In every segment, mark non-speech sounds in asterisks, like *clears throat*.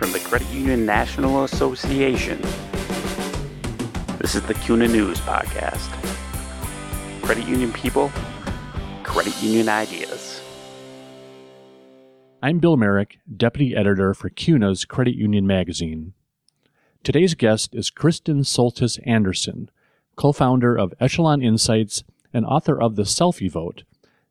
from the Credit Union National Association. This is the CUNA News Podcast. Credit union people, credit union ideas. I'm Bill Merrick, Deputy Editor for CUNA's Credit Union Magazine. Today's guest is Kristen Soltis Anderson, co founder of Echelon Insights and author of The Selfie Vote,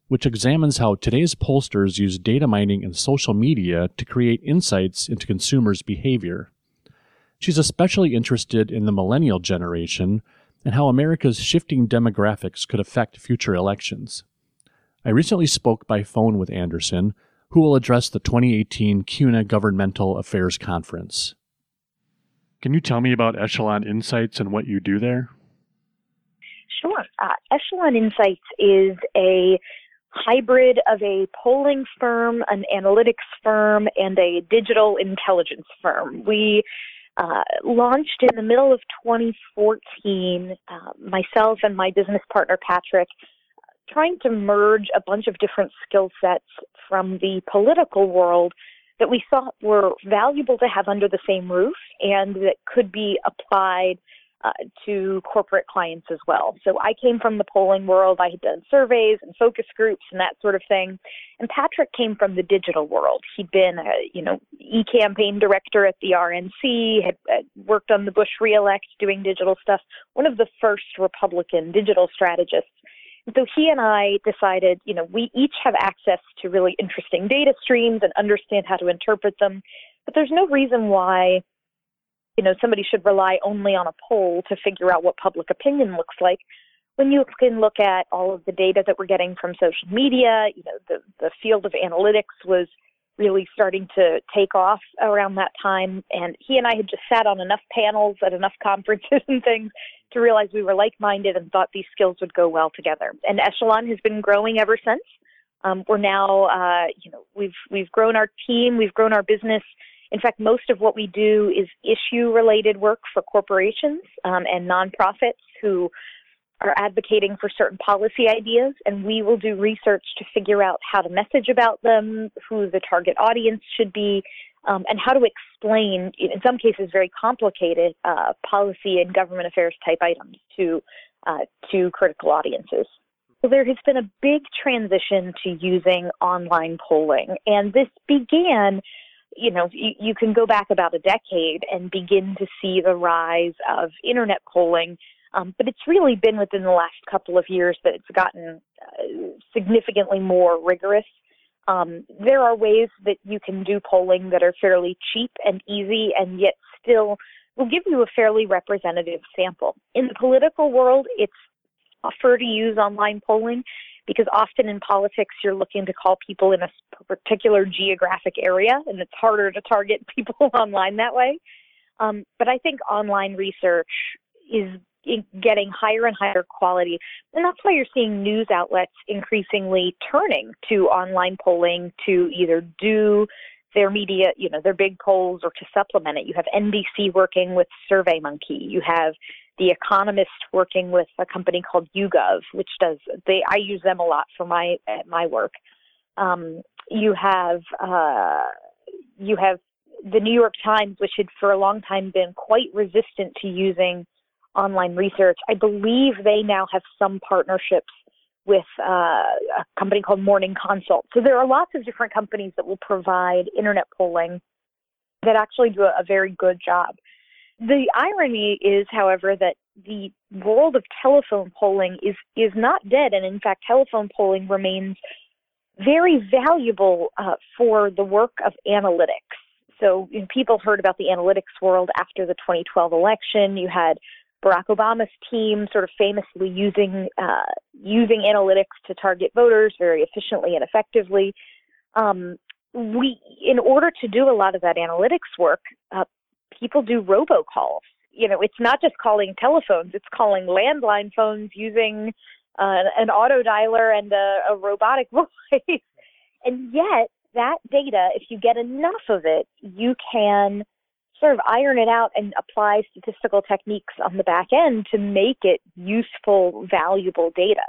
which examines how today's pollsters use data mining and social media to create insights into consumers' behavior. She's especially interested in the millennial generation and how America's shifting demographics could affect future elections. I recently spoke by phone with Anderson, who will address the 2018 CUNA Governmental Affairs Conference. Can you tell me about Echelon Insights and what you do there? Sure. Uh, Echelon Insights is a hybrid of a polling firm, an analytics firm, and a digital intelligence firm. We uh, launched in the middle of 2014, uh, myself and my business partner Patrick, trying to merge a bunch of different skill sets from the political world that we thought were valuable to have under the same roof and that could be applied uh, to corporate clients as well. So I came from the polling world. I had done surveys and focus groups and that sort of thing. And Patrick came from the digital world. He'd been, a, you know, e-campaign director at the RNC, had, had worked on the Bush reelect doing digital stuff. One of the first Republican digital strategists. And so he and I decided, you know, we each have access to really interesting data streams and understand how to interpret them. But there's no reason why you know, somebody should rely only on a poll to figure out what public opinion looks like. When you can look at all of the data that we're getting from social media, you know, the, the field of analytics was really starting to take off around that time. And he and I had just sat on enough panels at enough *laughs* conferences and things to realize we were like minded and thought these skills would go well together. And Echelon has been growing ever since. Um, we're now, uh, you know, we've we've grown our team, we've grown our business in fact, most of what we do is issue related work for corporations um, and nonprofits who are advocating for certain policy ideas, and we will do research to figure out how to message about them, who the target audience should be, um, and how to explain, in some cases, very complicated uh, policy and government affairs type items to uh, to critical audiences. So there has been a big transition to using online polling, and this began you know, you, you can go back about a decade and begin to see the rise of internet polling. Um, but it's really been within the last couple of years that it's gotten uh, significantly more rigorous. Um, there are ways that you can do polling that are fairly cheap and easy and yet still will give you a fairly representative sample. In the political world, it's tougher to use online polling because often in politics you're looking to call people in a particular geographic area and it's harder to target *laughs* people online that way. Um, but I think online research is getting higher and higher quality. And that's why you're seeing news outlets increasingly turning to online polling to either do their media, you know, their big polls or to supplement it. You have NBC working with SurveyMonkey. You have the Economist working with a company called YouGov, which does they I use them a lot for my my work. Um, you have uh, you have the New York Times, which had for a long time been quite resistant to using online research. I believe they now have some partnerships with uh, a company called Morning Consult. So there are lots of different companies that will provide internet polling that actually do a, a very good job. The irony is, however, that the world of telephone polling is is not dead, and in fact, telephone polling remains very valuable uh, for the work of analytics. So you know, people heard about the analytics world after the 2012 election. You had Barack Obama's team sort of famously using uh, using analytics to target voters very efficiently and effectively. Um, we, in order to do a lot of that analytics work, uh, people do robocalls. You know, it's not just calling telephones; it's calling landline phones using uh, an auto dialer and a, a robotic *laughs* voice. and yet, that data, if you get enough of it, you can sort of iron it out and apply statistical techniques on the back end to make it useful, valuable data.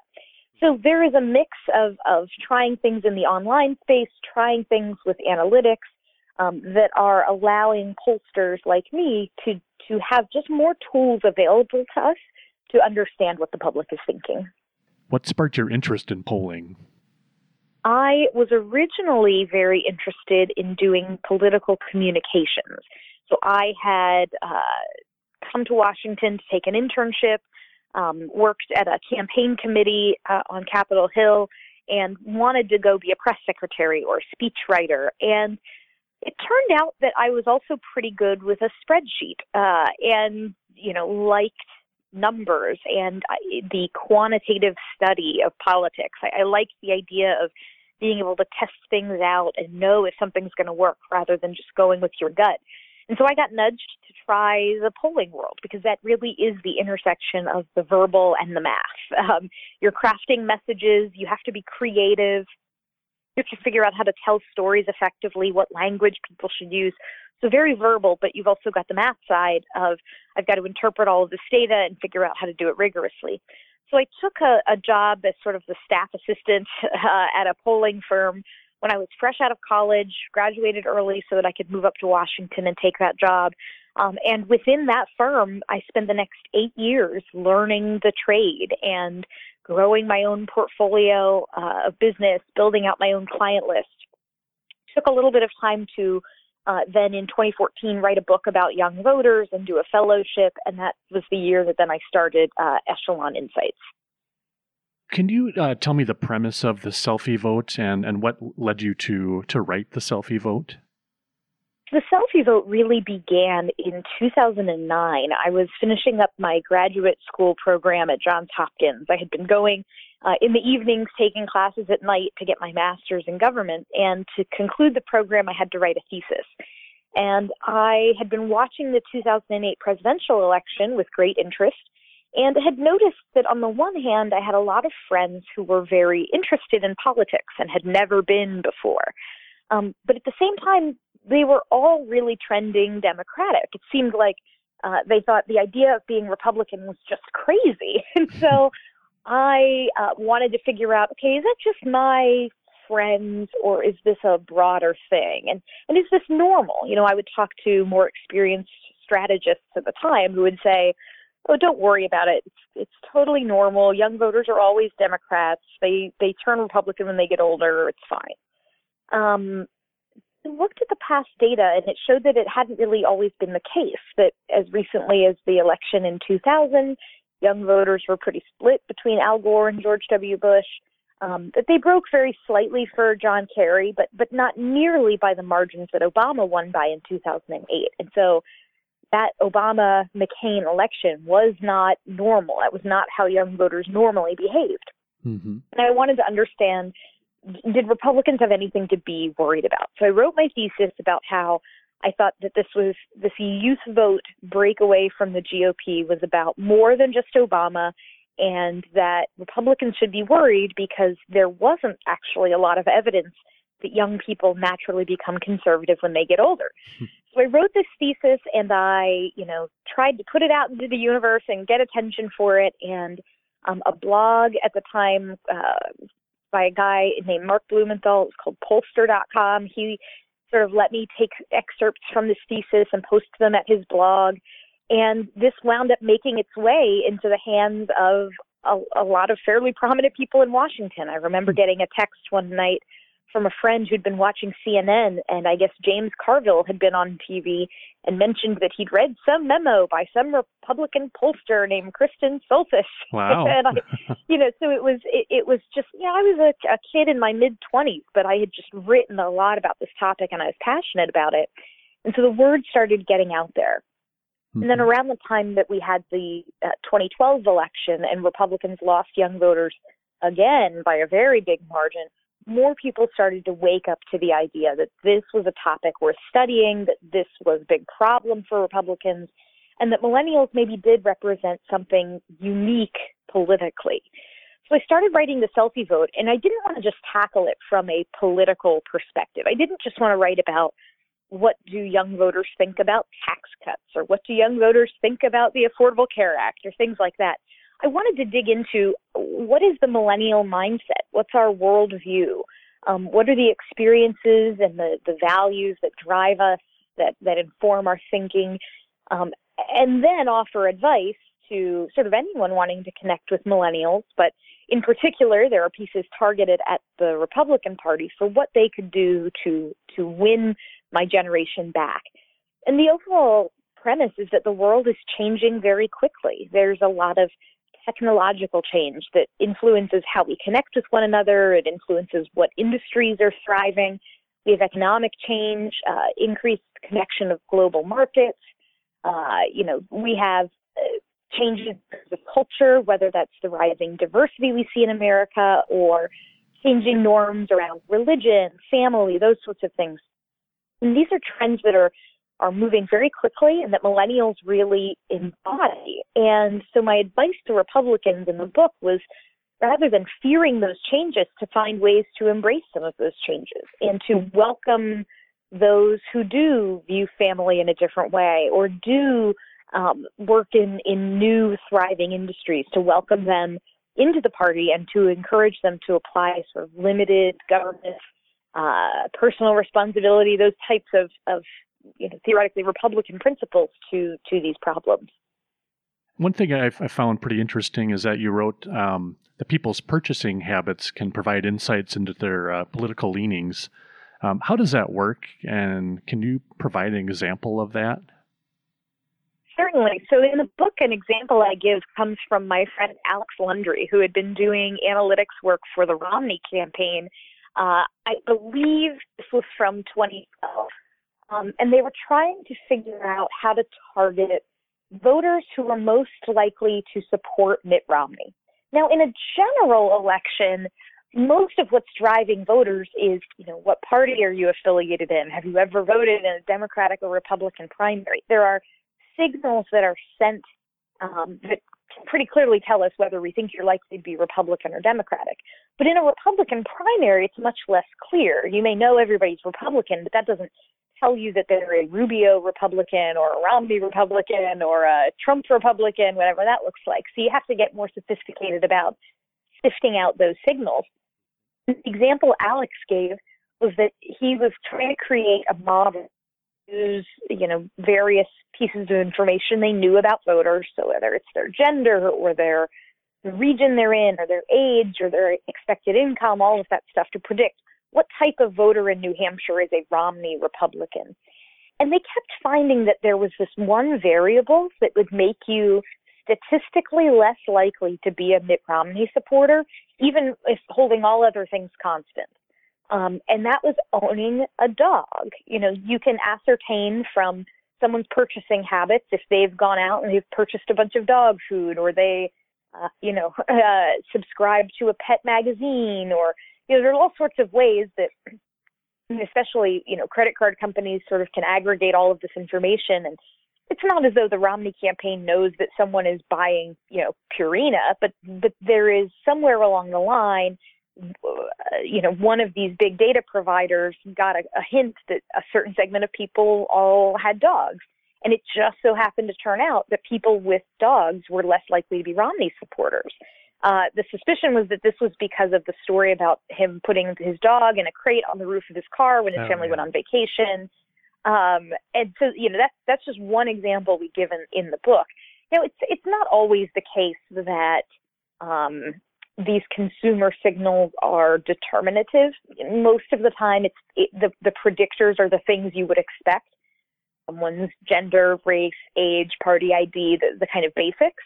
So there is a mix of, of trying things in the online space, trying things with analytics, um, that are allowing pollsters like me to to have just more tools available to us to understand what the public is thinking. What sparked your interest in polling? I was originally very interested in doing political communications. So I had uh, come to Washington to take an internship, um, worked at a campaign committee uh, on Capitol Hill, and wanted to go be a press secretary or speechwriter. And it turned out that I was also pretty good with a spreadsheet uh, and, you know, liked numbers and the quantitative study of politics. I, I like the idea of being able to test things out and know if something's going to work rather than just going with your gut. And so I got nudged to try the polling world because that really is the intersection of the verbal and the math. *laughs* Um, you're crafting messages, you have to be creative, you have to figure out how to tell stories effectively, what language people should use. So very verbal, but you've also got the math side of I've got to interpret all of this data and figure out how to do it rigorously. So I took a, a job as sort of the staff assistant *laughs* uh, at a polling firm when I was fresh out of college, graduated early so that I could move up to Washington and take that job. Um, and within that firm, I spent the next eight years learning the trade and growing my own portfolio uh, of business, building out my own client list. Took a little bit of time to uh, then in 2014 write a book about young voters and do a fellowship, and that was the year that then I started uh, Echelon Insights. Can you uh, tell me the premise of the selfie vote and, and what led you to to write the selfie vote? The selfie vote really began in 2009. I was finishing up my graduate school program at Johns Hopkins. I had been going uh, in the evenings, taking classes at night to get my master's in government. And to conclude the program, I had to write a thesis. And I had been watching the 2008 presidential election with great interest and had noticed that on the one hand, I had a lot of friends who were very interested in politics and had never been before. Um, but at the same time, they were all really trending Democratic. It seemed like uh, they thought the idea of being Republican was just crazy. *laughs* And so I uh, wanted to figure out, okay, is that just my friends or is this a broader thing? And and is this normal? You know, I would talk to more experienced strategists at the time who would say, "Oh, don't worry about it. It's it's totally normal. Young voters are always Democrats. They they turn Republican when they get older. It's fine." Um, looked at the past data and it showed that it hadn't really always been the case. That as recently as the election in 2000, young voters were pretty split between Al Gore and George W. Bush. Um, that they broke very slightly for John Kerry, but but not nearly by the margins that Obama won by in 2008. And so that Obama McCain election was not normal. That was not how young voters normally behaved. Mm-hmm. And I wanted to understand did Republicans have anything to be worried about? So I wrote my thesis about how I thought that this was this youth vote breakaway from the GOP was about more than just Obama and that Republicans should be worried because there wasn't actually a lot of evidence that young people naturally become conservative when they get older. so I wrote this thesis and I, you know, tried to put it out into the universe and get attention for it and um, a blog at the time uh, by a guy named Mark Blumenthal. It's called Pollster.com. He sort of let me take excerpts from this thesis and post them at his blog. And this wound up making its way into the hands of a, a lot of fairly prominent people in Washington. I remember hmm. getting a text one night from a friend who'd been watching CNN, and I guess James Carville had been on TV and mentioned that he'd read some memo by some Republican pollster named Kristen Soltis. Wow! *laughs* and I, you know, so it was it, it was just you know I was a, a kid in my mid twenties, but I had just written a lot about this topic and I was passionate about it, and so the word started getting out there. Mm-hmm. And then mm-hmm. around the time that we had the uh, 2012 election and Republicans lost young voters again by a very big margin, more people started to wake up to the idea that this was a topic worth studying, that this was a big problem for Republicans, and that millennials maybe did represent something unique politically. So I started writing the selfie vote, and I didn't want to just tackle it from a political perspective. I didn't just want to write about what do young voters think about tax cuts, or what do young voters think about the Affordable Care Act, or things like that. I wanted to dig into what is the millennial mindset? What's our worldview? Um, what are the experiences and the, the values that drive us, that, that inform our thinking? Um, and then offer advice to sort of anyone wanting to connect with millennials. But in particular, there are pieces targeted at the Republican Party for what they could do to, to win my generation back. And the overall premise is that the world is changing very quickly. There's a lot of technological change that influences how we connect with one another. It influences what industries are thriving. We have economic change, uh, increased connection of global markets. Uh, you know, we have uh, changes of culture, whether that's the rising diversity we see in America or changing norms around religion, family, those sorts of things. And these are trends that are are moving very quickly and that millennials really embody. And so my advice to Republicans in the book was rather than fearing those changes to find ways to embrace some of those changes and to welcome those who do view family in a different way or do um, work in, in new thriving industries to welcome them into the party and to encourage them to apply sort of limited government uh, personal responsibility, those types of, of you know, theoretically Republican principles to to these problems. One thing I, found pretty interesting is that you wrote um, that people's purchasing habits can provide insights into their uh, political leanings. Um, how does that work, and can you provide an example of that? Certainly. So, in the book, an example I give comes from my friend Alex Lundry, who had been doing analytics work for the Romney campaign. Uh, I believe this was from 2012. Um, and they were trying to figure out how to target voters who were most likely to support Mitt Romney. Now, in a general election, most of what's driving voters is, you know, what party are you affiliated in? Have you ever voted in a Democratic or Republican primary? There are signals that are sent um, that pretty clearly tell us whether we think you're likely to be Republican or Democratic. But in a Republican primary, it's much less clear. You may know everybody's Republican, but that doesn't tell you that they're a Rubio Republican or a Romney Republican or a Trump Republican, whatever that looks like. So you have to get more sophisticated about sifting out those signals. The example Alex gave was that he was trying to create a model use you know various pieces of information they knew about voters so whether it's their gender or their the region they're in or their age or their expected income all of that stuff to predict what type of voter in New Hampshire is a Romney Republican? And they kept finding that there was this one variable that would make you statistically less likely to be a Mitt Romney supporter, even if holding all other things constant. Um, and that was owning a dog. You know, you can ascertain from someone's purchasing habits if they've gone out and they've purchased a bunch of dog food or they, uh, you know, *laughs* uh, subscribe to a pet magazine or you know, there are all sorts of ways that, *clears throat* especially, you know, credit card companies sort of can aggregate all of this information. And it's not as though the Romney campaign knows that someone is buying, you know, Purina, but, but there is somewhere along the line, uh, you know, one of these big data providers got a, a hint that a certain segment of people all had dogs. And it just so happened to turn out that people with dogs were less likely to be Romney supporters. Uh, the suspicion was that this was because of the story about him putting his dog in a crate on the roof of his car when his oh, family yeah. went on vacation. Um, and so, you know, that's that's just one example we give in, in the book. You know, it's it's not always the case that um, these consumer signals are determinative. Most of the time, it's it, the the predictors are the things you would expect: someone's gender, race, age, party ID, the, the kind of basics.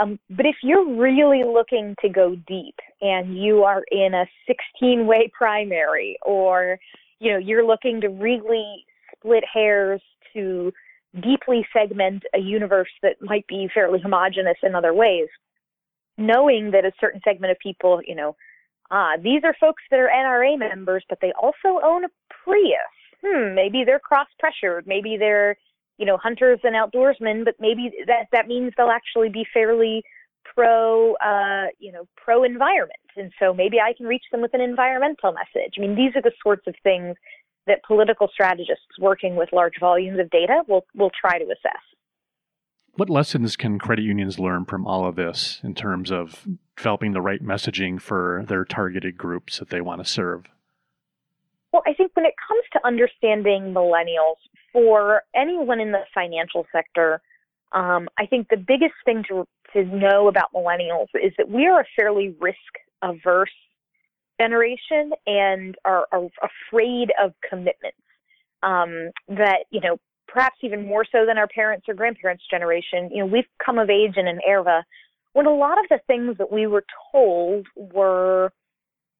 Um, but if you're really looking to go deep and you are in a 16 way primary or, you know, you're looking to really split hairs to deeply segment a universe that might be fairly homogenous in other ways, knowing that a certain segment of people, you know, ah, these are folks that are NRA members, but they also own a Prius. Hmm, maybe they're cross pressured. Maybe they're you know, hunters and outdoorsmen, but maybe that that means they'll actually be fairly pro, uh, you know, pro environment, and so maybe I can reach them with an environmental message. I mean, these are the sorts of things that political strategists working with large volumes of data will will try to assess. What lessons can credit unions learn from all of this in terms of developing the right messaging for their targeted groups that they want to serve? Well, I think when it comes to understanding millennials, for anyone in the financial sector, um, I think the biggest thing to to know about millennials is that we are a fairly risk averse generation and are, are afraid of commitments. Um, that you know, perhaps even more so than our parents or grandparents' generation. You know, we've come of age in an era when a lot of the things that we were told were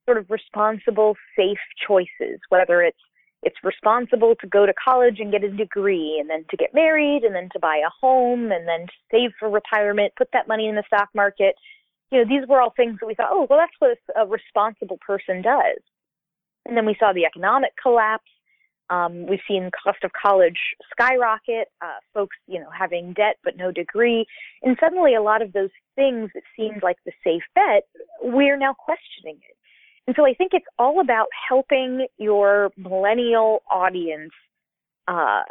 sort of responsible, safe choices, whether it's it's responsible to go to college and get a degree and then to get married and then to buy a home and then to save for retirement, put that money in the stock market. You know, these were all things that we thought, oh, well, that's what a responsible person does. And then we saw the economic collapse. Um, we've seen cost of college skyrocket, uh, folks, you know, having debt but no degree. And suddenly a lot of those things that seemed like the safe bet, we're now questioning it. And so I think it's all about helping your millennial audience uh,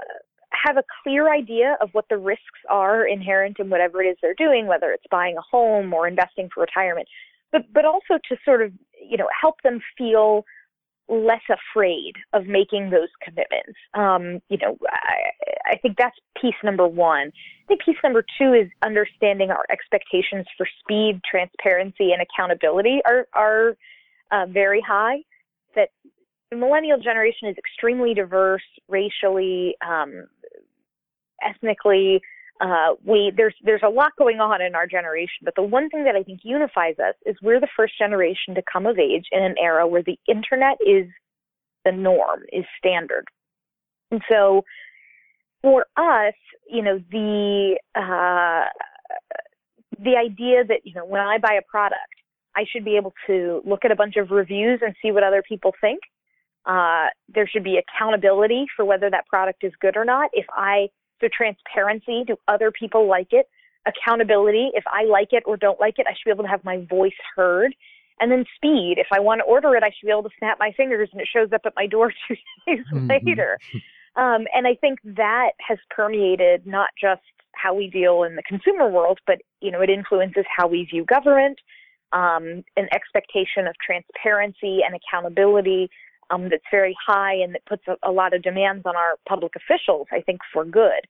have a clear idea of what the risks are inherent in whatever it is they're doing, whether it's buying a home or investing for retirement, but but also to sort of you know help them feel less afraid of making those commitments. Um, you know, I, I think that's piece number one. I think piece number two is understanding our expectations for speed, transparency, and accountability are are uh, very high. That the millennial generation is extremely diverse racially, um, ethnically. Uh, we there's there's a lot going on in our generation, but the one thing that I think unifies us is we're the first generation to come of age in an era where the internet is the norm, is standard, and so for us, you know, the uh, the idea that you know when I buy a product, I should be able to look at a bunch of reviews and see what other people think. Uh, there should be accountability for whether that product is good or not. If I, so transparency, do other people like it? Accountability, if I like it or don't like it, I should be able to have my voice heard. And then speed, if I want to order it, I should be able to snap my fingers and it shows up at my door *laughs* two days mm-hmm. later. Um, and I think that has permeated not just how we deal in the consumer world, but you know, it influences how we view government, um, an expectation of transparency and accountability um, that's very high and that puts a, a, lot of demands on our public officials, I think, for good.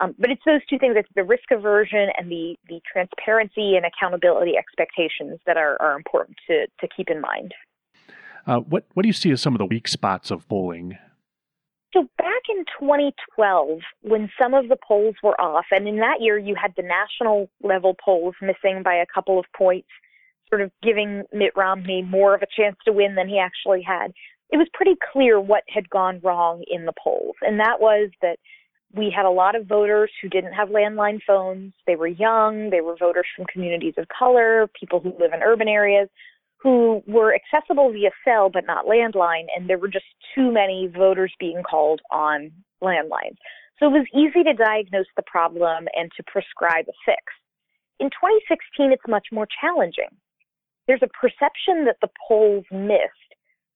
Um, but it's those two things, it's the risk aversion and the, the transparency and accountability expectations that are, are important to, to keep in mind. Uh, what, what do you see as some of the weak spots of polling? So back in 2012, when some of the polls were off, and in that year you had the national level polls missing by a couple of points, sort of giving Mitt Romney more of a chance to win than he actually had, it was pretty clear what had gone wrong in the polls. And that was that we had a lot of voters who didn't have landline phones. They were young, they were voters from communities of color, people who live in urban areas who were accessible via cell but not landline, and there were just too many voters being called on landlines. So it was easy to diagnose the problem and to prescribe a fix. In 2016, it's much more challenging there's a perception that the polls missed,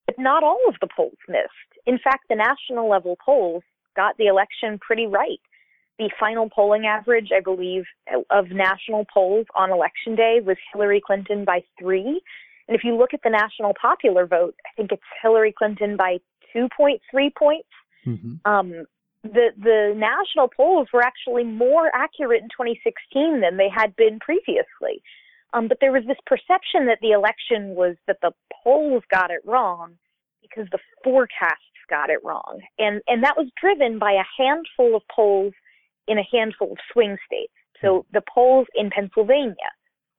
but not all of the polls missed. In fact, the national level polls got the election pretty right. The final polling average, I believe, of national polls on election day was Hillary Clinton by three. And if you look at the national popular vote, I think it's Hillary Clinton by 2.3 points. Mm-hmm. Um, the the national polls were actually more accurate in 2016 than they had been previously. Um, but there was this perception that the election was that the polls got it wrong because the forecasts got it wrong. And, and that was driven by a handful of polls in a handful of swing states. So hmm. the polls in Pennsylvania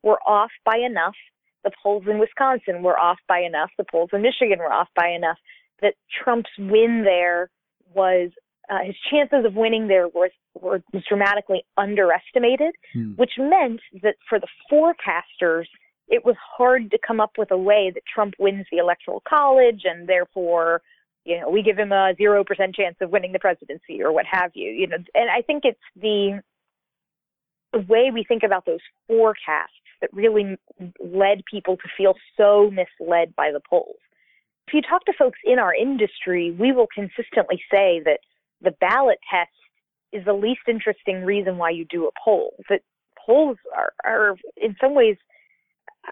were off by enough. The polls in Wisconsin were off by enough. The polls in Michigan were off by enough that Trump's win there was uh, his chances of winning there were, were dramatically underestimated, hmm. which meant that for the forecasters, it was hard to come up with a way that Trump wins the electoral college and therefore, you know, we give him a 0% chance of winning the presidency or what have you, you know, and I think it's the, the way we think about those forecasts that really led people to feel so misled by the polls. If you talk to folks in our industry, we will consistently say that the ballot test is the least interesting reason why you do a poll. That polls are, are in some ways,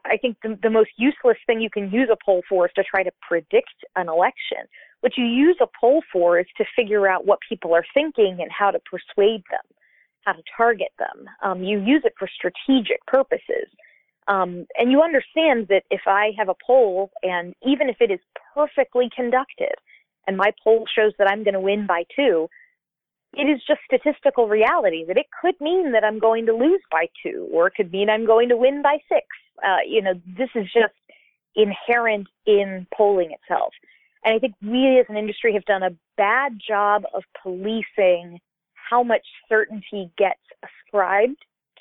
I think the, the most useless thing you can use a poll for is to try to predict an election. What you use a poll for is to figure out what people are thinking and how to persuade them, how to target them. Um, you use it for strategic purposes. Um, and you understand that if I have a poll, and even if it is perfectly conducted, and my poll shows that I'm going to win by two, it is just statistical reality that it could mean that I'm going to lose by two, or it could mean I'm going to win by six. Uh, you know, this is just inherent in polling itself. And I think we as an industry have done a bad job of policing how much certainty gets ascribed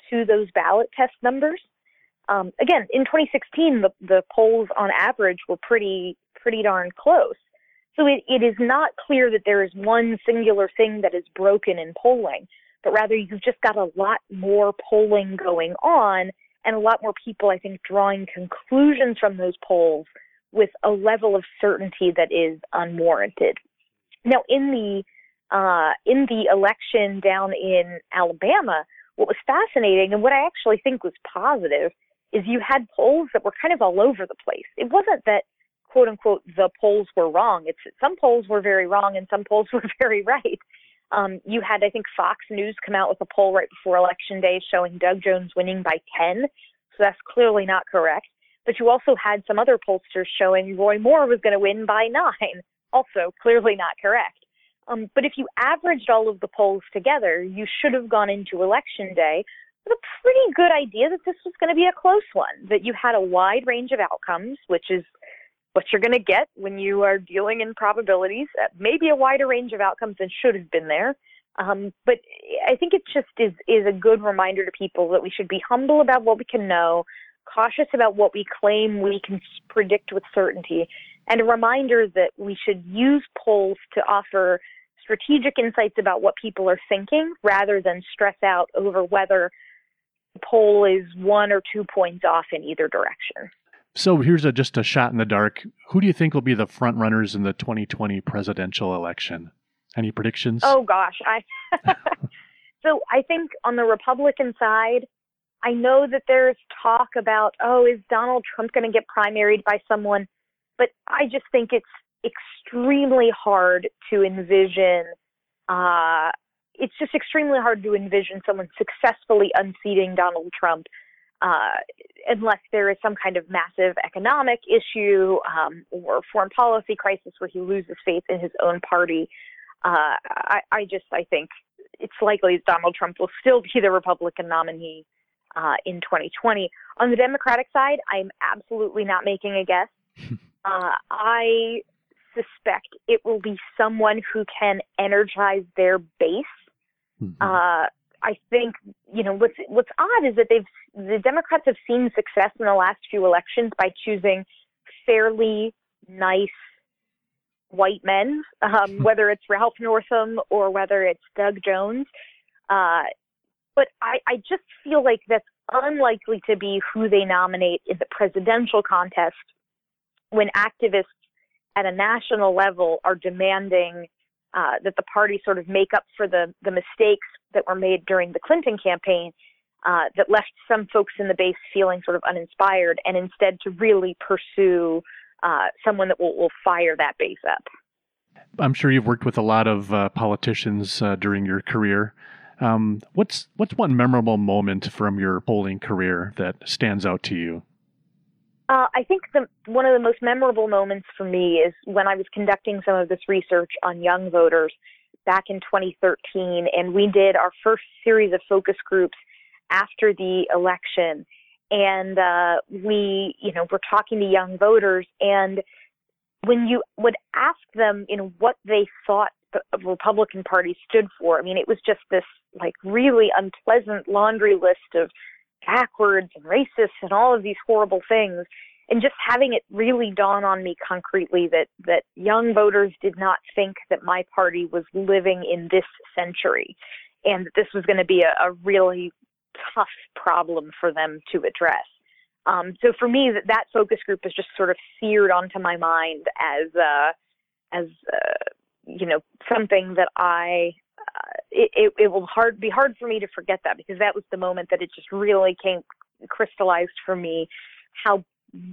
to those ballot test numbers. Um, again, in 2016, the, the polls on average were pretty pretty darn close. So it, it is not clear that there is one singular thing that is broken in polling, but rather you've just got a lot more polling going on and a lot more people, I think, drawing conclusions from those polls with a level of certainty that is unwarranted. Now, in the uh, in the election down in Alabama, what was fascinating and what I actually think was positive is you had polls that were kind of all over the place. It wasn't that quote unquote the polls were wrong. It's some polls were very wrong and some polls *laughs* were very right. Um, you had, I think, Fox News come out with a poll right before Election Day showing Doug Jones winning by 10. So that's clearly not correct. But you also had some other pollsters showing Roy Moore was going to win by nine. *laughs* Also, clearly not correct. Um, but if you averaged all of the polls together, you should have gone into Election Day with a pretty good idea that this was going to be a close one, that you had a wide range of outcomes, which is what you're going to get when you are dealing in probabilities. Uh, maybe a wider range of outcomes than should have been there. Um, but I think it just is is a good reminder to people that we should be humble about what we can know, cautious about what we claim we can predict with certainty, and a reminder that we should use polls to offer strategic insights about what people are thinking rather than stress out over whether the poll is one or two points off in either direction. So here's a, just a shot in the dark. Who do you think will be the front runners in the 2020 presidential election? Any predictions? Oh gosh, I *laughs* so I think on the Republican side, I know that there's talk about oh, is Donald Trump going to get primaried by someone? But I just think it's extremely hard to envision. Uh, it's just extremely hard to envision someone successfully unseating Donald Trump uh, unless there is some kind of massive economic issue um, or foreign policy crisis where he loses faith in his own party. Uh, I, I just I think it's likely Donald Trump will still be the Republican nominee uh, in 2020. On the Democratic side, I'm absolutely not making a guess. *laughs* Uh, I suspect it will be someone who can energize their base. Mm-hmm. Uh, I think you know what's what's odd is that they've the Democrats have seen success in the last few elections by choosing fairly nice white men, um, *laughs* whether it's Ralph Northam or whether it's Doug Jones. Uh, but I, I just feel like that's unlikely to be who they nominate in the presidential contest when activists at a national level are demanding uh, that the party sort of make up for the, the mistakes that were made during the Clinton campaign uh, that left some folks in the base feeling sort of uninspired and instead to really pursue uh, someone that will, will fire that base up. I'm sure you've worked with a lot of uh, politicians uh, during your career. Um, what's what's one memorable moment from your polling career that stands out to you? Uh, I think the, one of the most memorable moments for me is when I was conducting some of this research on young voters back in 2013, and we did our first series of focus groups after the election. And uh, we, you know, were talking to young voters, and when you would ask them, you know, what they thought the Republican Party stood for, I mean, it was just this like really unpleasant laundry list of backwards and racist and all of these horrible things and just having it really dawn on me concretely that that young voters did not think that my party was living in this century and that this was going to be a, a really tough problem for them to address. Um, so for me that that focus group is just sort of seared onto my mind as uh, as uh, you know something that I uh, it, it, it will hard be hard for me to forget that because that was the moment that it just really came crystallized for me how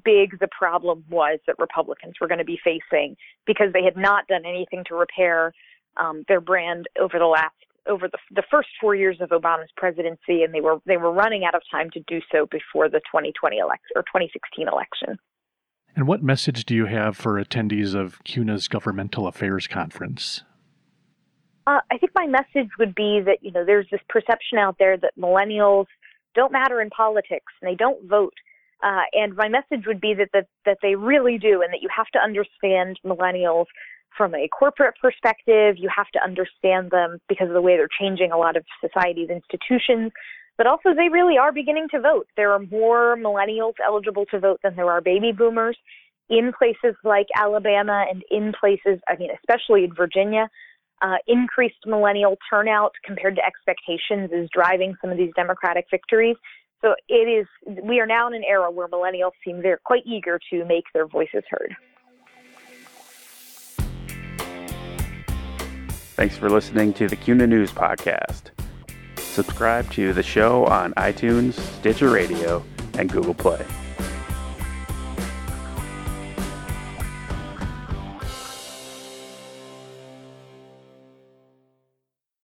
big the problem was that Republicans were going to be facing because they had not done anything to repair um, their brand over the last over the, the first four years of Obama's presidency, and they were they were running out of time to do so before the 2020 election or 2016 election. And what message do you have for attendees of CUNA's Governmental Affairs Conference? Uh, I think my message would be that you know there's this perception out there that millennials don't matter in politics and they don't vote. Uh, and my message would be that, that that they really do, and that you have to understand millennials from a corporate perspective. You have to understand them because of the way they're changing a lot of society's institutions. But also, they really are beginning to vote. There are more millennials eligible to vote than there are baby boomers in places like Alabama and in places, I mean, especially in Virginia. Uh, increased millennial turnout compared to expectations is driving some of these Democratic victories. So it is, we are now in an era where millennials seem they're quite eager to make their voices heard. Thanks for listening to the CUNA News Podcast. Subscribe to the show on iTunes, Stitcher Radio, and Google Play.